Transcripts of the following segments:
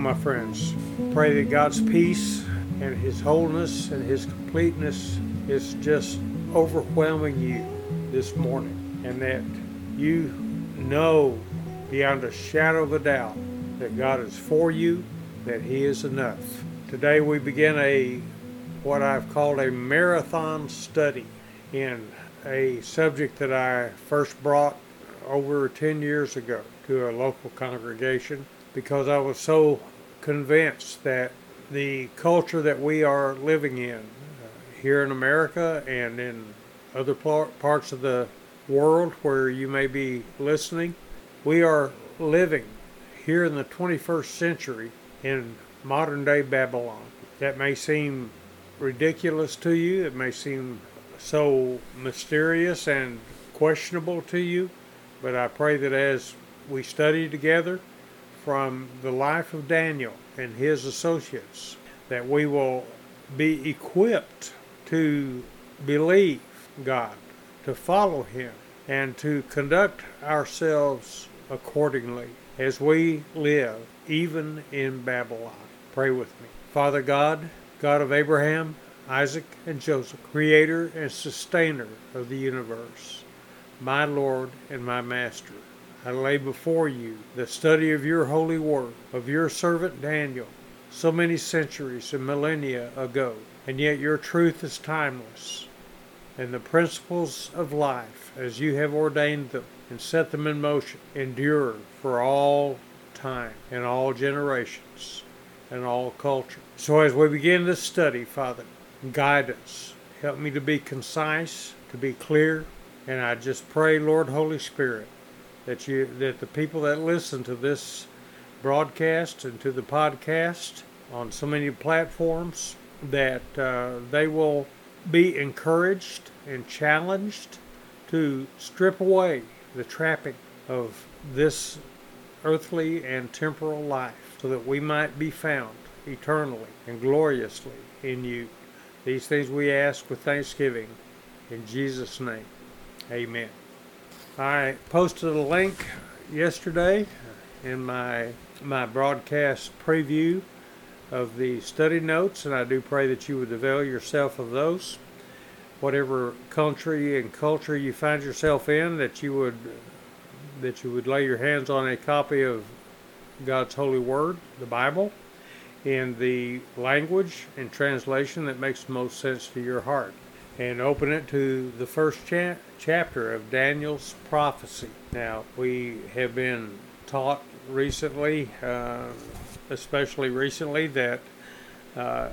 My friends. Pray that God's peace and His wholeness and His completeness is just overwhelming you this morning, and that you know beyond a shadow of a doubt that God is for you, that He is enough. Today we begin a what I've called a marathon study in a subject that I first brought over 10 years ago to a local congregation because I was so convinced that the culture that we are living in uh, here in America and in other parts of the world where you may be listening, we are living here in the 21st century in modern day Babylon. That may seem ridiculous to you, it may seem so mysterious and questionable to you, but I pray that as we study together, from the life of Daniel and his associates, that we will be equipped to believe God, to follow Him, and to conduct ourselves accordingly as we live, even in Babylon. Pray with me. Father God, God of Abraham, Isaac, and Joseph, creator and sustainer of the universe, my Lord and my Master. I lay before you the study of your holy word, of your servant Daniel, so many centuries and millennia ago, and yet your truth is timeless, and the principles of life, as you have ordained them and set them in motion, endure for all time and all generations and all culture. So as we begin this study, Father, guide us. Help me to be concise, to be clear, and I just pray, Lord Holy Spirit, that you that the people that listen to this broadcast and to the podcast on so many platforms that uh, they will be encouraged and challenged to strip away the trapping of this earthly and temporal life so that we might be found eternally and gloriously in you. These things we ask with thanksgiving in Jesus' name. Amen. I posted a link yesterday in my my broadcast preview of the study notes, and I do pray that you would avail yourself of those. Whatever country and culture you find yourself in, that you would that you would lay your hands on a copy of God's holy word, the Bible, in the language and translation that makes most sense to your heart and open it to the first cha- chapter of Daniel's prophecy. Now, we have been taught recently, uh, especially recently, that uh,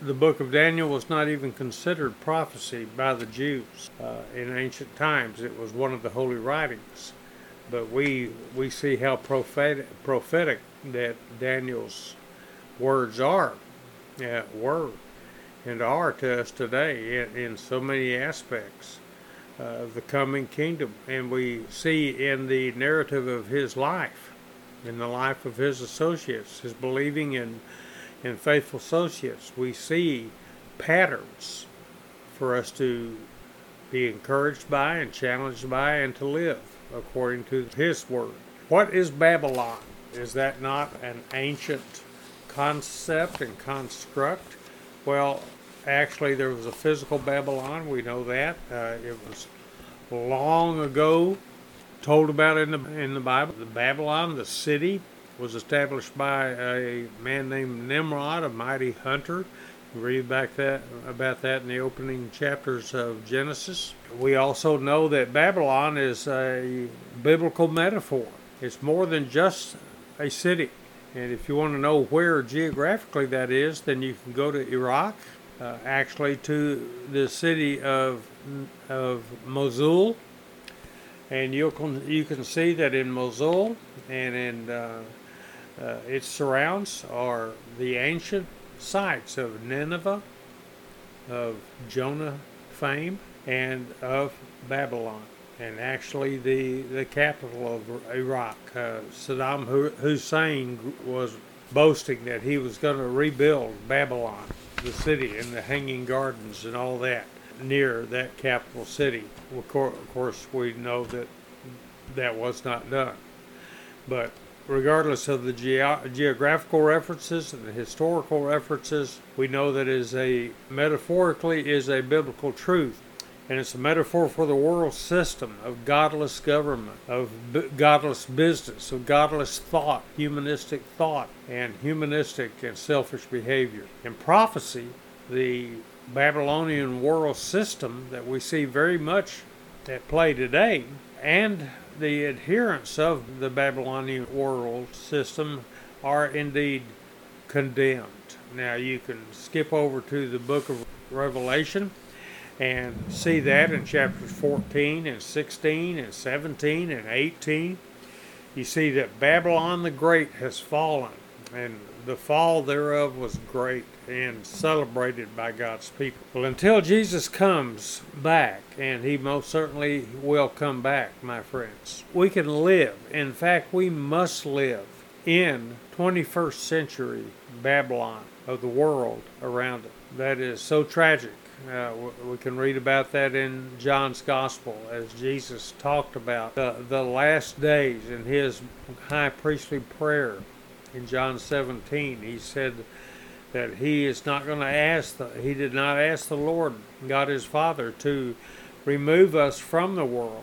the book of Daniel was not even considered prophecy by the Jews uh, in ancient times. It was one of the holy writings. But we, we see how prophetic, prophetic that Daniel's words are, yeah, were and are to us today in, in so many aspects of the coming kingdom. And we see in the narrative of his life, in the life of his associates, his believing in, in faithful associates, we see patterns for us to be encouraged by and challenged by and to live according to his word. What is Babylon? Is that not an ancient concept and construct? Well, actually, there was a physical Babylon. We know that. Uh, it was long ago told about in the in the Bible. The Babylon, the city, was established by a man named Nimrod, a mighty hunter. read back that about that in the opening chapters of Genesis. We also know that Babylon is a biblical metaphor. It's more than just a city. And if you want to know where geographically that is, then you can go to Iraq, uh, actually to the city of of Mosul, and you can you can see that in Mosul and in uh, uh, its surrounds are the ancient sites of Nineveh, of Jonah fame, and of Babylon and actually the, the capital of Iraq. Uh, Saddam Hussein was boasting that he was going to rebuild Babylon, the city, and the Hanging Gardens and all that near that capital city. Of course, we know that that was not done. But regardless of the ge- geographical references and the historical references, we know that is a metaphorically is a biblical truth. And it's a metaphor for the world system of godless government, of b- godless business, of godless thought, humanistic thought, and humanistic and selfish behavior. In prophecy, the Babylonian world system that we see very much at play today and the adherents of the Babylonian world system are indeed condemned. Now you can skip over to the book of Revelation and see that in chapters 14 and 16 and 17 and 18. You see that Babylon the Great has fallen, and the fall thereof was great and celebrated by God's people. Well, until Jesus comes back, and he most certainly will come back, my friends, we can live. In fact, we must live in 21st century Babylon of the world around it. That is so tragic. Uh, we can read about that in John's Gospel as Jesus talked about the, the last days in his high priestly prayer in John 17. He said, that he is not going to ask, the, he did not ask the Lord, God his Father, to remove us from the world,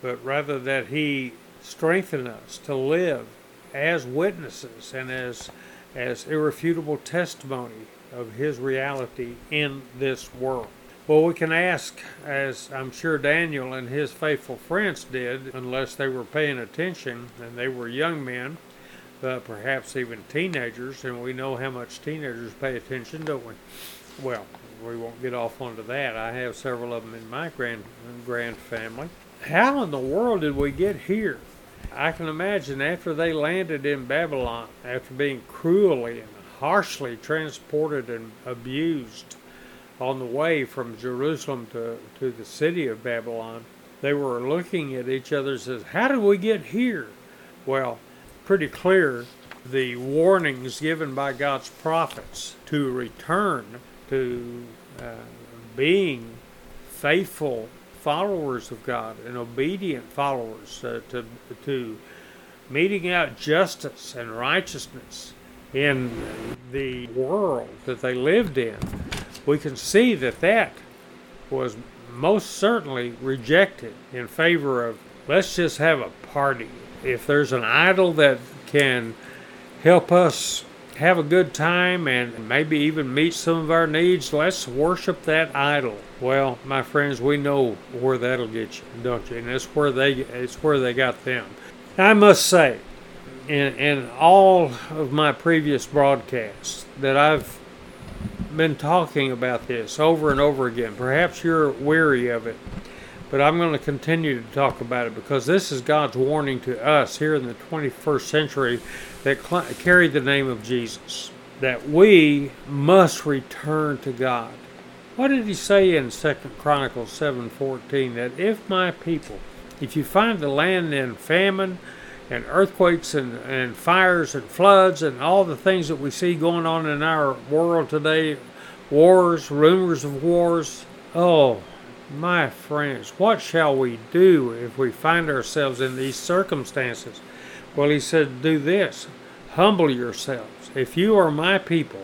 but rather that he strengthen us to live as witnesses and as, as irrefutable testimony of his reality in this world. Well, we can ask, as I'm sure Daniel and his faithful friends did, unless they were paying attention and they were young men, uh, perhaps even teenagers, and we know how much teenagers pay attention, don't we? Well, we won't get off onto that. I have several of them in my grand grand family. How in the world did we get here? I can imagine after they landed in Babylon, after being cruelly and harshly transported and abused on the way from Jerusalem to, to the city of Babylon, they were looking at each other and says, How did we get here? Well, pretty clear the warnings given by God's prophets to return to uh, being faithful followers of God and obedient followers uh, to to meting out justice and righteousness in the world that they lived in. We can see that that was most certainly rejected in favor of let's just have a party if there's an idol that can help us have a good time and maybe even meet some of our needs, let's worship that idol. Well, my friends, we know where that'll get you, don't you? And it's where they it's where they got them. I must say, in in all of my previous broadcasts that I've been talking about this over and over again. Perhaps you're weary of it. But I'm going to continue to talk about it because this is God's warning to us here in the 21st century that cl- carry the name of Jesus, that we must return to God. What did he say in 2 Chronicles 7:14 that if my people, if you find the land in famine and earthquakes and, and fires and floods and all the things that we see going on in our world today, wars, rumors of wars, oh, my friends, what shall we do if we find ourselves in these circumstances? Well, he said, do this humble yourselves. If you are my people,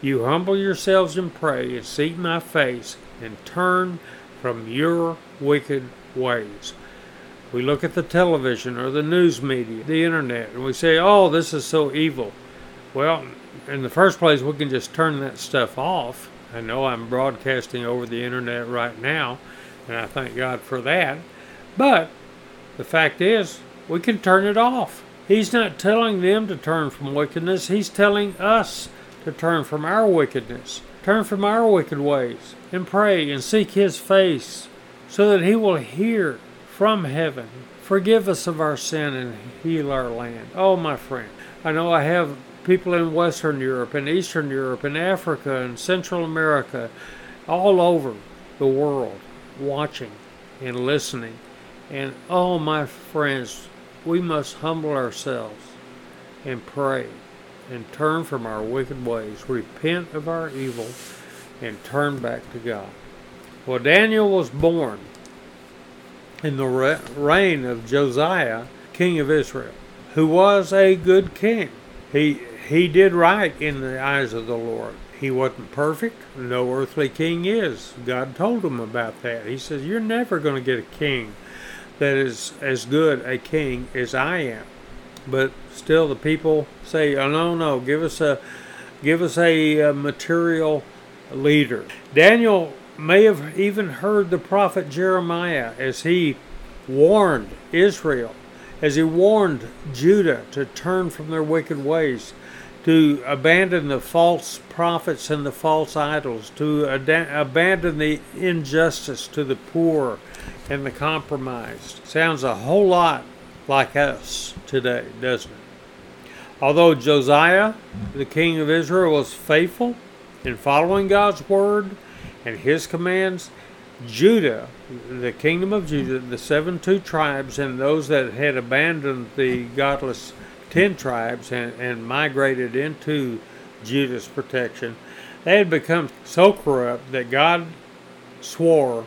you humble yourselves and pray and seek my face and turn from your wicked ways. We look at the television or the news media, the internet, and we say, oh, this is so evil. Well, in the first place, we can just turn that stuff off I know I'm broadcasting over the internet right now, and I thank God for that. But the fact is, we can turn it off. He's not telling them to turn from wickedness, He's telling us to turn from our wickedness, turn from our wicked ways, and pray and seek His face so that He will hear from heaven, forgive us of our sin, and heal our land. Oh, my friend, I know I have people in Western Europe and Eastern Europe and Africa and Central America, all over the world, watching and listening. And oh, my friends, we must humble ourselves and pray and turn from our wicked ways, repent of our evil, and turn back to God. Well, Daniel was born in the reign of Josiah, king of Israel who was a good king. He he did right in the eyes of the Lord. He wasn't perfect. No earthly king is. God told him about that. He says, You're never going to get a king that is as good a king as I am. But still, the people say, Oh, no, no, give us a, give us a, a material leader. Daniel may have even heard the prophet Jeremiah as he warned Israel, as he warned Judah to turn from their wicked ways to abandon the false prophets and the false idols, to ad- abandon the injustice to the poor and the compromised. Sounds a whole lot like us today, doesn't it? Although Josiah, the king of Israel, was faithful in following God's word and his commands, Judah, the kingdom of Judah, the seven two tribes, and those that had abandoned the godless ten tribes and, and migrated into Judah's protection, they had become so corrupt that God swore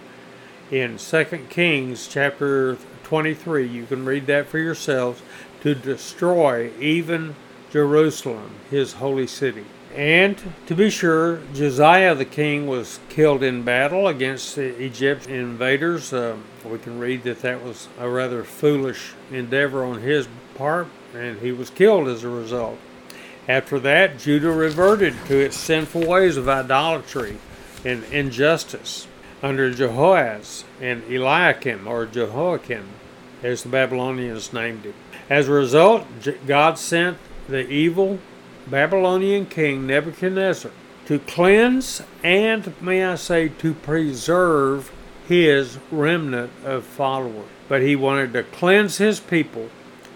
in 2 Kings chapter 23, you can read that for yourselves, to destroy even Jerusalem, his holy city. And to be sure, Josiah the king was killed in battle against the Egyptian invaders. Uh, we can read that that was a rather foolish endeavor on his part, and he was killed as a result. After that, Judah reverted to its sinful ways of idolatry and injustice under Jehoaz and Eliakim, or Jehoiakim, as the Babylonians named him. As a result, God sent the evil Babylonian king Nebuchadnezzar to cleanse and, may I say, to preserve his remnant of followers. But he wanted to cleanse his people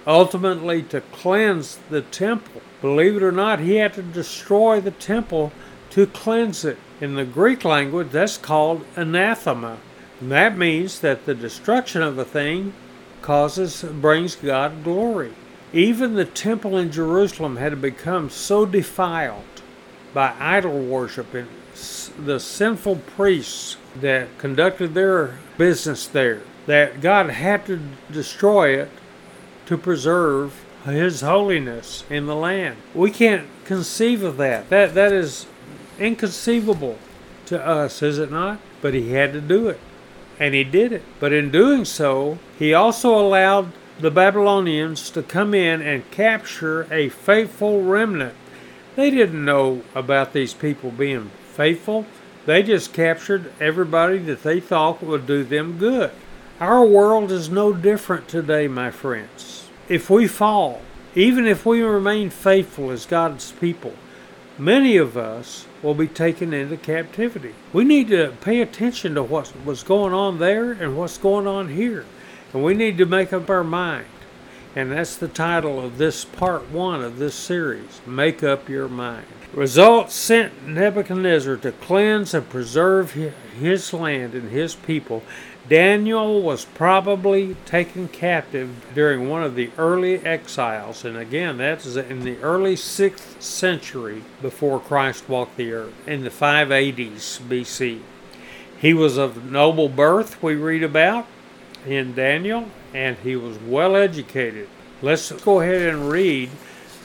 ultimately to cleanse the temple. Believe it or not, he had to destroy the temple to cleanse it. In the Greek language, that's called anathema. And that means that the destruction of a thing causes brings God glory. Even the temple in Jerusalem had become so defiled by idol worship and the sinful priests that conducted their business there that God had to destroy it to preserve his holiness in the land. We can't conceive of that. That that is inconceivable to us, is it not? But he had to do it. And he did it. But in doing so, he also allowed the Babylonians to come in and capture a faithful remnant. They didn't know about these people being faithful. They just captured everybody that they thought would do them good. Our world is no different today, my friends. If we fall, even if we remain faithful as God's people, many of us will be taken into captivity. We need to pay attention to what's, what's going on there and what's going on here. And we need to make up our mind. And that's the title of this part one of this series Make Up Your Mind. Results sent Nebuchadnezzar to cleanse and preserve his land and his people Daniel was probably taken captive during one of the early exiles, and again, that's in the early 6th century before Christ walked the earth, in the 580s BC. He was of noble birth, we read about in Daniel, and he was well educated. Let's go ahead and read.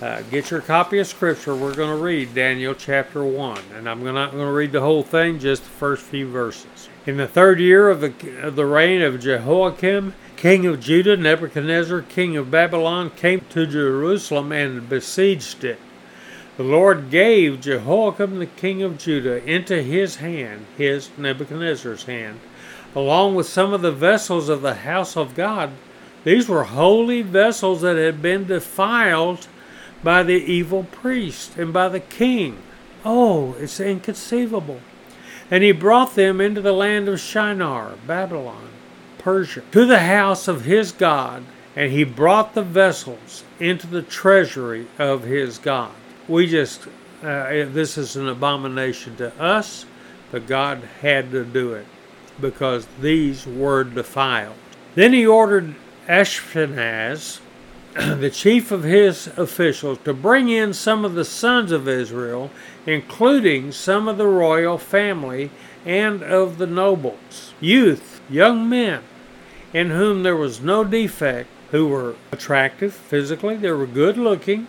Uh, get your copy of Scripture. We're going to read Daniel chapter 1, and I'm not going to read the whole thing, just the first few verses. In the third year of the, of the reign of Jehoiakim, king of Judah, Nebuchadnezzar, king of Babylon, came to Jerusalem and besieged it. The Lord gave Jehoiakim the king of Judah into his hand, his Nebuchadnezzar's hand, along with some of the vessels of the house of God. These were holy vessels that had been defiled by the evil priest and by the king. Oh, it's inconceivable. And he brought them into the land of Shinar, Babylon, Persia, to the house of his God, and he brought the vessels into the treasury of his God. We just, uh, this is an abomination to us, but God had to do it because these were defiled. Then he ordered Ashpenaz, the chief of his officials, to bring in some of the sons of Israel including some of the royal family and of the nobles, youth, young men, in whom there was no defect who were attractive physically, they were good looking,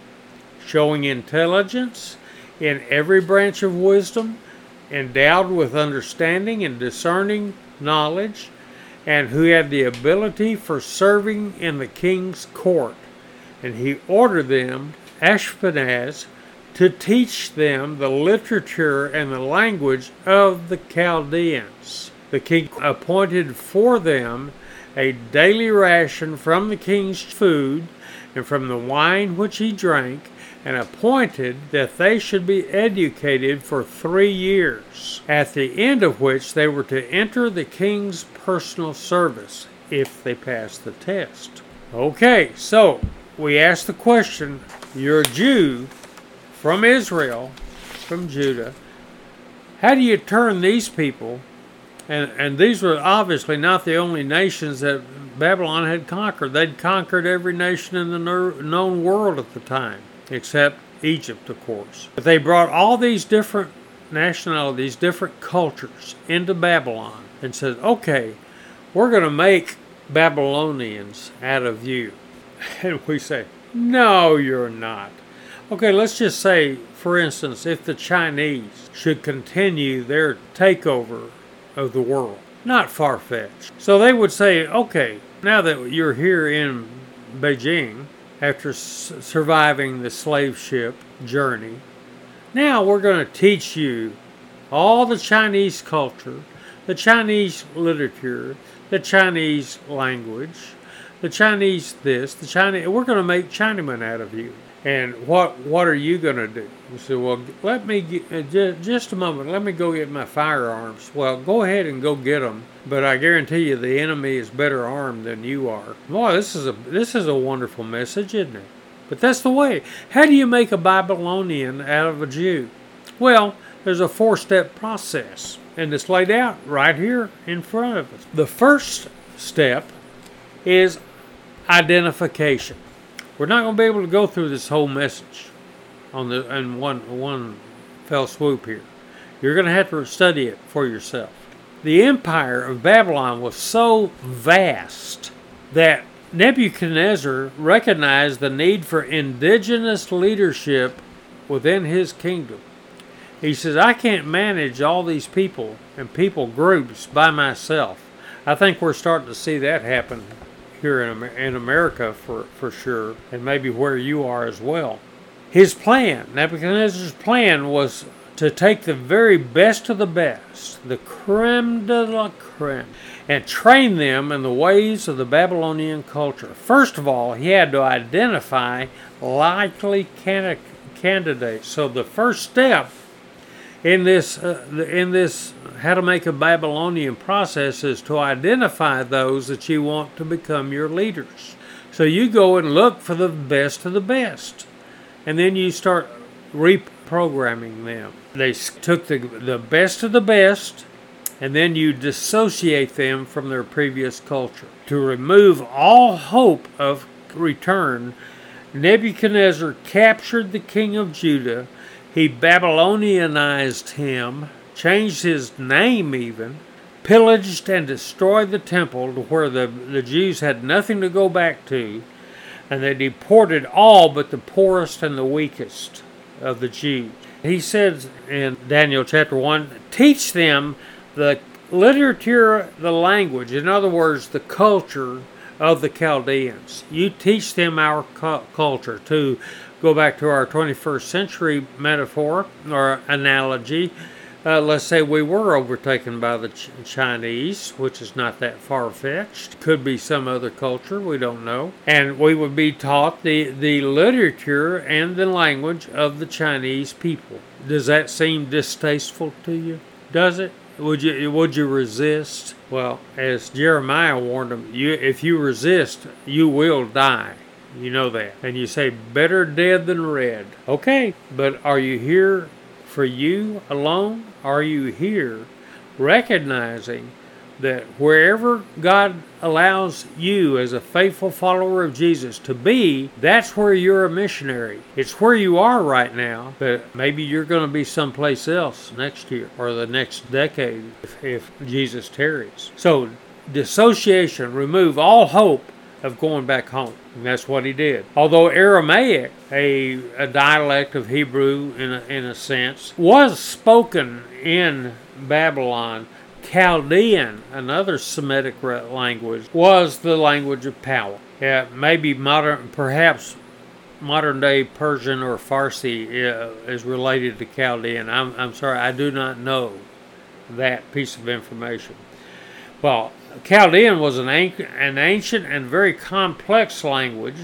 showing intelligence in every branch of wisdom, endowed with understanding and discerning knowledge, and who had the ability for serving in the king's court. And he ordered them, Ashpenaz, to teach them the literature and the language of the Chaldeans. The king appointed for them a daily ration from the king's food and from the wine which he drank, and appointed that they should be educated for three years, at the end of which they were to enter the king's personal service if they passed the test. Okay, so we ask the question you're a Jew from Israel, from Judah. How do you turn these people? And, and these were obviously not the only nations that Babylon had conquered. They'd conquered every nation in the known world at the time, except Egypt, of course. But they brought all these different nationalities, different cultures into Babylon and said, okay, we're going to make Babylonians out of you. And we say, no, you're not. Okay, let's just say, for instance, if the Chinese should continue their takeover of the world, not far fetched. So they would say, okay, now that you're here in Beijing, after surviving the slave ship journey, now we're going to teach you all the Chinese culture, the Chinese literature, the Chinese language, the Chinese this, the Chinese. We're going to make Chinamen out of you. And what what are you going to do? You said, well, let me get, uh, just a moment. Let me go get my firearms. Well, go ahead and go get them. But I guarantee you, the enemy is better armed than you are. Boy, this is a this is a wonderful message, isn't it? But that's the way. How do you make a Babylonian out of a Jew? Well, there's a four-step process, and it's laid out right here in front of us. The first step is identification. We're not going to be able to go through this whole message on the in one one fell swoop here. You're going to have to study it for yourself. The empire of Babylon was so vast that Nebuchadnezzar recognized the need for indigenous leadership within his kingdom. He says, I can't manage all these people and people groups by myself. I think we're starting to see that happen here in, in America for, for sure, and maybe where you are as well. His plan, Nebuchadnezzar's plan, was to take the very best of the best, the creme de la creme, and train them in the ways of the Babylonian culture. First of all, he had to identify likely candidates. So the first step in this uh, in this how to make a Babylonian process is to identify those that you want to become your leaders. So you go and look for the best of the best, and then you start reprogramming them. They took the the best of the best, and then you dissociate them from their previous culture to remove all hope of return. Nebuchadnezzar captured the king of Judah he Babylonianized him, changed his name even, pillaged and destroyed the temple to where the, the Jews had nothing to go back to, and they deported all but the poorest and the weakest of the Jews. He says in Daniel chapter 1 teach them the literature, the language, in other words, the culture of the Chaldeans. You teach them our cu- culture to go back to our 21st century metaphor or analogy, uh, let's say we were overtaken by the Ch- Chinese, which is not that far fetched. Could be some other culture, we don't know. And we would be taught the, the literature and the language of the Chinese people. Does that seem distasteful to you? Does it? Would you would you resist? Well, as Jeremiah warned them, you if you resist, you will die. You know that. And you say, better dead than red. Okay, but are you here for you alone? Are you here recognizing that wherever God allows you as a faithful follower of Jesus to be, that's where you're a missionary. It's where you are right now, but maybe you're going to be someplace else next year or the next decade if, if Jesus tarries. So, dissociation, remove all hope of going back home. And that's what he did. Although Aramaic, a, a dialect of Hebrew in a, in a sense, was spoken in Babylon, Chaldean, another Semitic language, was the language of power. Yeah, maybe modern, perhaps modern day Persian or Farsi uh, is related to Chaldean. I'm, I'm sorry, I do not know that piece of information. Well, Chaldean was an, an ancient and very complex language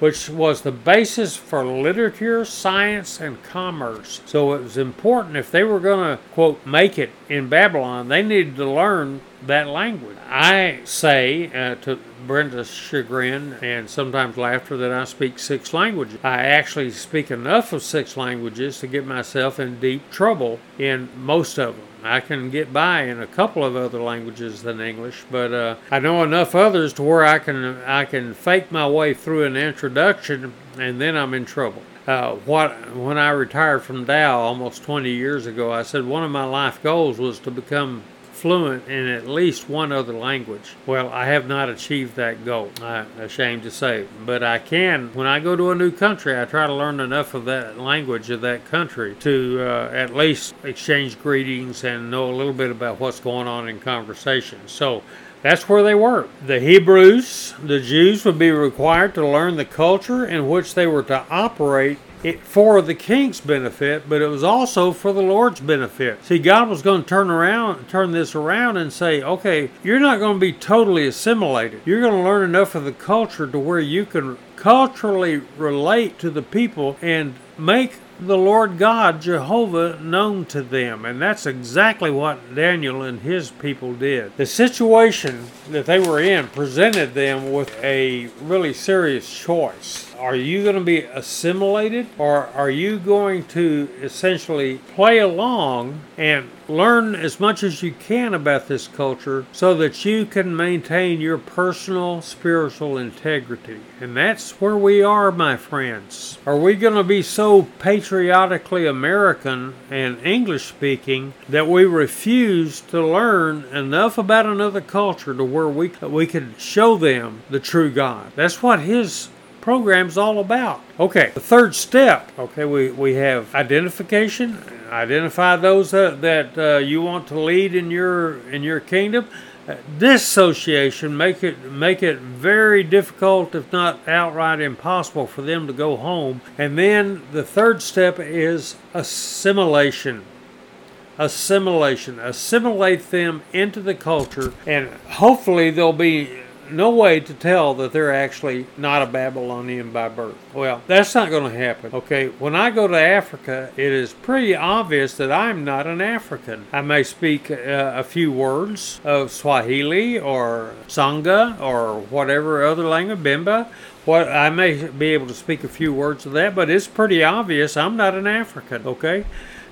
which was the basis for literature, science, and commerce. So it was important if they were going to, quote, make it in Babylon, they needed to learn that language. I say uh, to Brenda's chagrin and sometimes laughter that I speak six languages. I actually speak enough of six languages to get myself in deep trouble in most of them. I can get by in a couple of other languages than English, but uh, I know enough others to where I can I can fake my way through an introduction, and then I'm in trouble. Uh, what when I retired from Dow almost 20 years ago, I said one of my life goals was to become fluent in at least one other language. Well, I have not achieved that goal, I'm ashamed to say. But I can, when I go to a new country, I try to learn enough of that language of that country to uh, at least exchange greetings and know a little bit about what's going on in conversation. So that's where they were. The Hebrews, the Jews, would be required to learn the culture in which they were to operate it, for the king's benefit, but it was also for the Lord's benefit. See, God was going to turn around, turn this around, and say, okay, you're not going to be totally assimilated. You're going to learn enough of the culture to where you can culturally relate to the people and make the Lord God, Jehovah, known to them. And that's exactly what Daniel and his people did. The situation that they were in presented them with a really serious choice. Are you going to be assimilated or are you going to essentially play along and learn as much as you can about this culture so that you can maintain your personal spiritual integrity? And that's where we are, my friends. Are we going to be so patriotically American and English speaking that we refuse to learn enough about another culture to where we, we can show them the true God? That's what his program's all about. Okay, the third step, okay, we, we have identification, identify those that, that uh, you want to lead in your in your kingdom. Uh, dissociation make it make it very difficult, if not outright impossible, for them to go home. And then the third step is assimilation assimilation. Assimilate them into the culture, and hopefully they'll be no way to tell that they're actually not a Babylonian by birth. Well, that's not going to happen. Okay, when I go to Africa, it is pretty obvious that I'm not an African. I may speak uh, a few words of Swahili or Sangha or whatever other language, Bemba. What I may be able to speak a few words of that, but it's pretty obvious I'm not an African. Okay.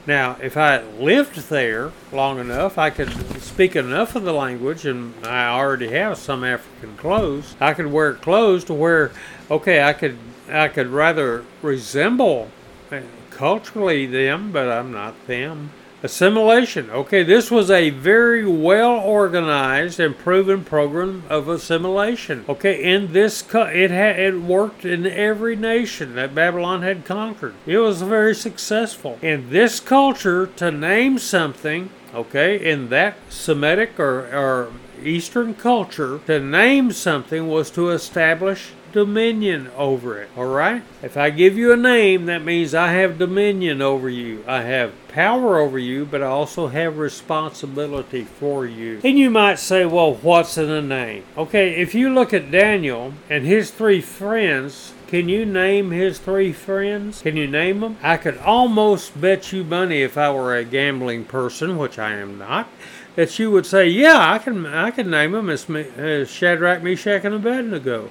Now, if I lived there long enough, I could speak enough of the language, and I already have some African clothes. I could wear clothes to where, okay, I could I could rather resemble uh, culturally them, but I'm not them. Assimilation. Okay, this was a very well organized and proven program of assimilation. Okay, in this it had it worked in every nation that Babylon had conquered. It was very successful. In this culture, to name something, okay, in that Semitic or, or Eastern culture, to name something was to establish dominion over it. All right? If I give you a name, that means I have dominion over you. I have power over you, but I also have responsibility for you. And you might say, well, what's in a name? Okay, if you look at Daniel and his three friends, can you name his three friends? Can you name them? I could almost bet you money if I were a gambling person, which I am not that you would say, "Yeah, I can, I can name them as, as Shadrach, Meshach, and Abednego."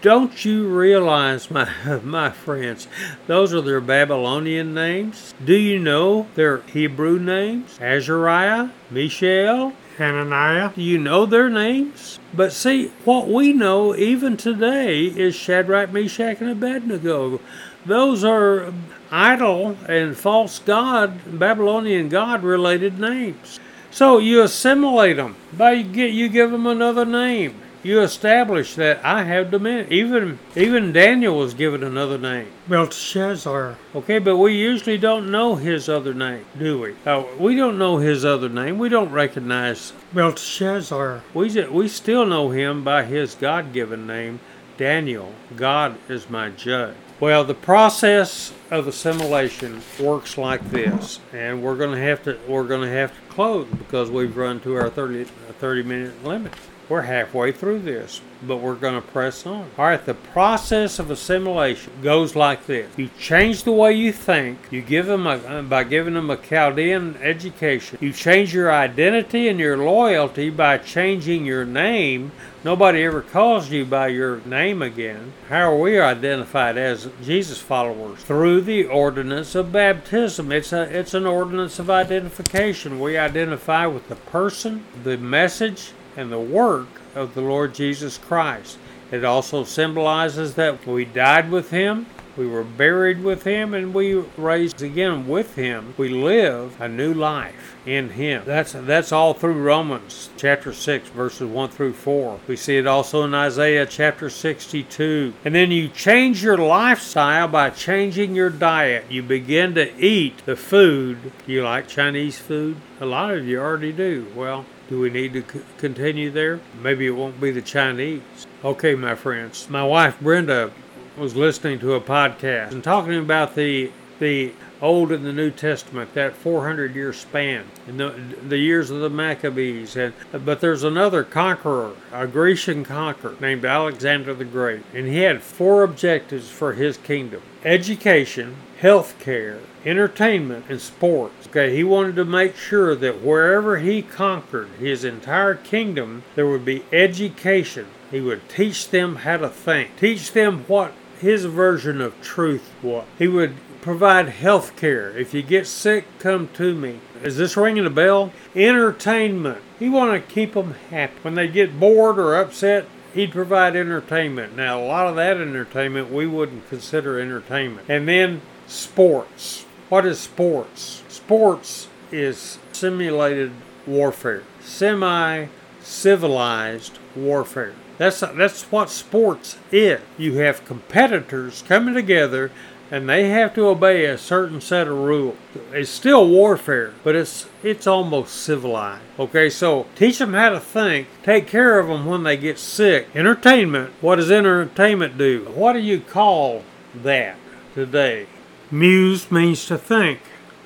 Don't you realize, my my friends, those are their Babylonian names? Do you know their Hebrew names? Azariah, Mishael, Hananiah. Do you know their names? But see, what we know even today is Shadrach, Meshach, and Abednego. Those are idol and false god, Babylonian god related names. So you assimilate them, but you, get, you give them another name. you establish that I have dominion. Even even Daniel was given another name, Belteshazzar. Okay, but we usually don't know his other name, do we? Uh, we don't know his other name. We don't recognize Belteshazzar. We we still know him by his God-given name, Daniel. God is my judge. Well, the process of assimilation works like this, and we're going to have to we're going to have to close because we've run to our 30, 30 minute limit. We're halfway through this, but we're going to press on. All right, the process of assimilation goes like this. You change the way you think. You give them a, uh, by giving them a Chaldean education. You change your identity and your loyalty by changing your name. Nobody ever calls you by your name again. How are we identified as Jesus followers? Through the ordinance of baptism. It's a it's an ordinance of identification. We identify with the person, the message, and the work of the Lord Jesus Christ. It also symbolizes that we died with him, we were buried with him, and we raised again with him. We live a new life in him. That's that's all through Romans chapter 6 verses 1 through 4. We see it also in Isaiah chapter 62. And then you change your lifestyle by changing your diet. You begin to eat the food. You like Chinese food? A lot of you already do. Well, do we need to c- continue there? Maybe it won't be the Chinese. Okay, my friends. My wife Brenda was listening to a podcast and talking about the the Old and the New Testament, that 400 year span, and the, the years of the Maccabees. And, but there's another conqueror, a Grecian conqueror named Alexander the Great, and he had four objectives for his kingdom education, health care, entertainment, and sports. Okay, he wanted to make sure that wherever he conquered his entire kingdom, there would be education. He would teach them how to think, teach them what his version of truth was. He would provide health care. If you get sick, come to me. Is this ringing a bell? Entertainment. He wanted to keep them happy. When they get bored or upset, he'd provide entertainment. Now, a lot of that entertainment we wouldn't consider entertainment. And then sports. What is sports? Sports is simulated warfare, semi civilized warfare. That's, that's what sports is. You have competitors coming together and they have to obey a certain set of rules. It's still warfare, but it's it's almost civilized. Okay, so teach them how to think. Take care of them when they get sick. Entertainment. What does entertainment do? What do you call that today? Muse means to think.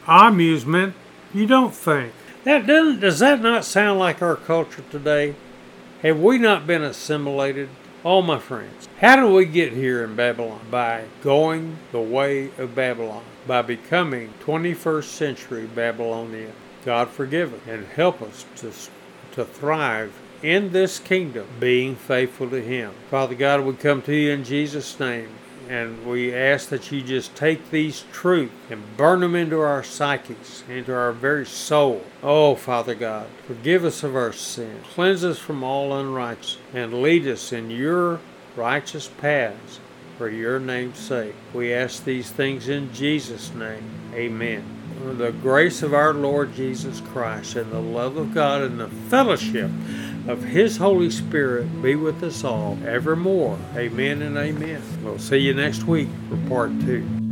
Amusement, you don't think. That doesn't. Does that not sound like our culture today? Have we not been assimilated? Oh, my friends, how do we get here in Babylon? By going the way of Babylon, by becoming 21st century Babylonian. God forgive us and help us to, to thrive in this kingdom, being faithful to Him. Father God, we come to you in Jesus' name. And we ask that you just take these truths and burn them into our psyches, into our very soul. Oh, Father God, forgive us of our sins, cleanse us from all unrighteousness, and lead us in your righteous paths for your name's sake. We ask these things in Jesus' name. Amen. The grace of our Lord Jesus Christ and the love of God and the fellowship of His Holy Spirit be with us all evermore. Amen and amen. We'll see you next week for part two.